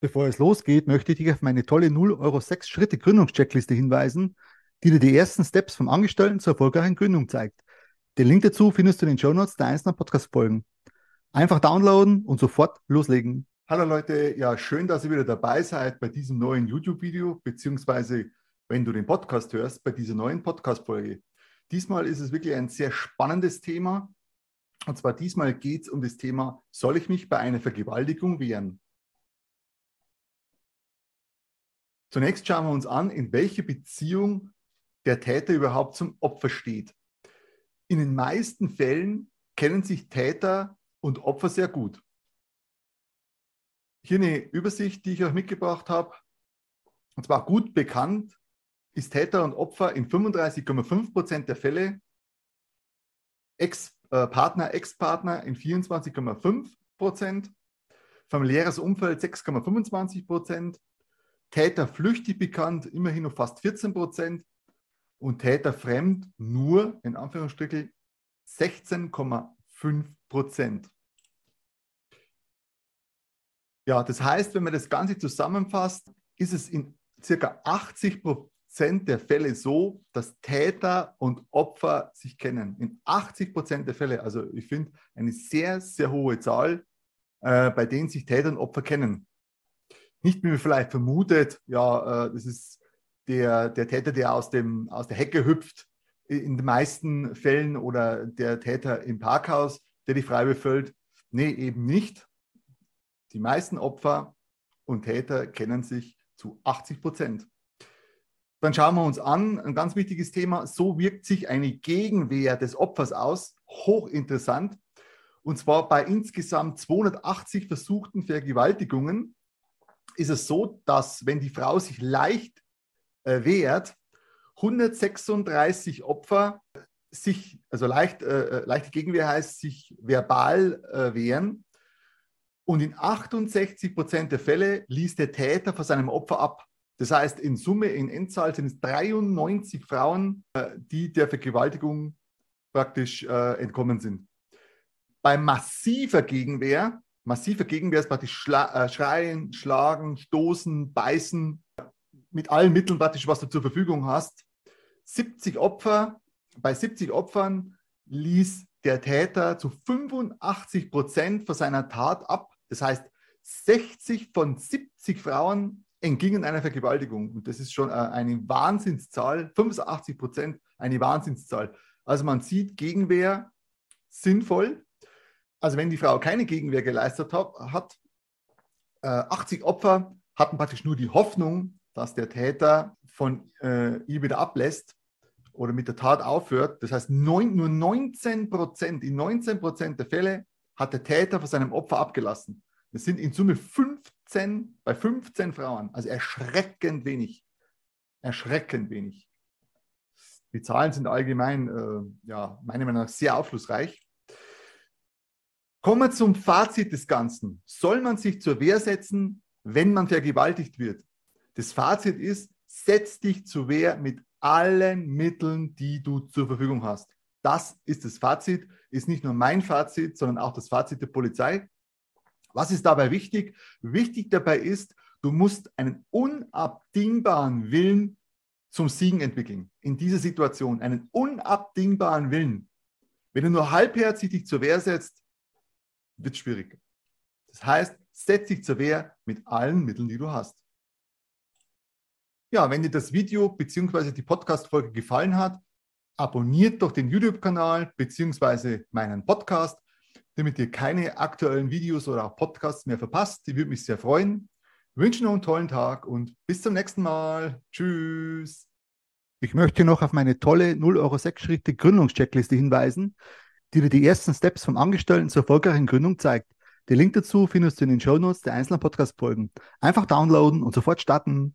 Bevor es losgeht, möchte ich dich auf meine tolle 0 Euro 6 Schritte Gründungscheckliste hinweisen, die dir die ersten Steps vom Angestellten zur erfolgreichen Gründung zeigt. Den Link dazu findest du in den Show Notes der einzelnen Podcast-Folgen. Einfach downloaden und sofort loslegen. Hallo Leute, ja, schön, dass ihr wieder dabei seid bei diesem neuen YouTube-Video, beziehungsweise wenn du den Podcast hörst, bei dieser neuen Podcast-Folge. Diesmal ist es wirklich ein sehr spannendes Thema. Und zwar diesmal geht es um das Thema, soll ich mich bei einer Vergewaltigung wehren? Zunächst schauen wir uns an, in welche Beziehung der Täter überhaupt zum Opfer steht. In den meisten Fällen kennen sich Täter und Opfer sehr gut. Hier eine Übersicht, die ich euch mitgebracht habe. Und zwar gut bekannt ist Täter und Opfer in 35,5 Prozent der Fälle, Ex-Partner, Ex-Partner in 24,5 Prozent, familiäres Umfeld 6,25 Prozent, Täter flüchtig bekannt, immerhin noch fast 14 Prozent und Täter fremd nur, in Anführungsstrichen, 16,5 Prozent. Ja, das heißt, wenn man das Ganze zusammenfasst, ist es in circa 80 Prozent der Fälle so, dass Täter und Opfer sich kennen. In 80 Prozent der Fälle. Also ich finde eine sehr, sehr hohe Zahl, äh, bei denen sich Täter und Opfer kennen nicht wie man vielleicht vermutet, ja, äh, das ist der, der Täter, der aus, dem, aus der Hecke hüpft, in den meisten Fällen oder der Täter im Parkhaus, der die frei befüllt. Nee, eben nicht. Die meisten Opfer und Täter kennen sich zu 80 Prozent. Dann schauen wir uns an, ein ganz wichtiges Thema, so wirkt sich eine Gegenwehr des Opfers aus. Hochinteressant. Und zwar bei insgesamt 280 versuchten Vergewaltigungen ist es so, dass wenn die Frau sich leicht äh, wehrt, 136 Opfer sich, also leicht, äh, äh, leichte Gegenwehr heißt, sich verbal äh, wehren. Und in 68 Prozent der Fälle liest der Täter vor seinem Opfer ab. Das heißt, in Summe, in Endzahl sind es 93 Frauen, äh, die der Vergewaltigung praktisch äh, entkommen sind. Bei massiver Gegenwehr massive Gegenwehr ist praktisch schla äh, schreien, schlagen, stoßen, beißen, mit allen Mitteln praktisch, was du zur Verfügung hast. 70 Opfer, bei 70 Opfern ließ der Täter zu 85 Prozent von seiner Tat ab. Das heißt, 60 von 70 Frauen entgingen einer Vergewaltigung. Und das ist schon äh, eine Wahnsinnszahl. 85 Prozent, eine Wahnsinnszahl. Also man sieht Gegenwehr sinnvoll, also wenn die Frau keine Gegenwehr geleistet hat, äh, 80 Opfer hatten praktisch nur die Hoffnung, dass der Täter von äh, ihr wieder ablässt oder mit der Tat aufhört. Das heißt, neun, nur 19 Prozent, in 19 Prozent der Fälle hat der Täter von seinem Opfer abgelassen. Das sind in Summe 15, bei 15 Frauen, also erschreckend wenig. Erschreckend wenig. Die Zahlen sind allgemein, äh, ja, meiner Meinung nach sehr aufschlussreich. Kommen wir zum Fazit des Ganzen. Soll man sich zur Wehr setzen, wenn man vergewaltigt wird? Das Fazit ist, setz dich zur Wehr mit allen Mitteln, die du zur Verfügung hast. Das ist das Fazit, ist nicht nur mein Fazit, sondern auch das Fazit der Polizei. Was ist dabei wichtig? Wichtig dabei ist, du musst einen unabdingbaren Willen zum Siegen entwickeln. In dieser Situation einen unabdingbaren Willen. Wenn du nur halbherzig dich zur Wehr setzt, wird schwierig. Das heißt, setz dich zur Wehr mit allen Mitteln, die du hast. Ja, wenn dir das Video bzw. die Podcast-Folge gefallen hat, abonniert doch den YouTube-Kanal bzw. meinen Podcast, damit ihr keine aktuellen Videos oder auch Podcasts mehr verpasst. Die würde mich sehr freuen. Ich wünsche noch einen tollen Tag und bis zum nächsten Mal. Tschüss. Ich möchte noch auf meine tolle 0 Euro 6 Schritte Gründungscheckliste hinweisen die dir die ersten Steps vom Angestellten zur erfolgreichen Gründung zeigt. Den Link dazu findest du in den Shownotes der einzelnen Podcast-Folgen. Einfach downloaden und sofort starten.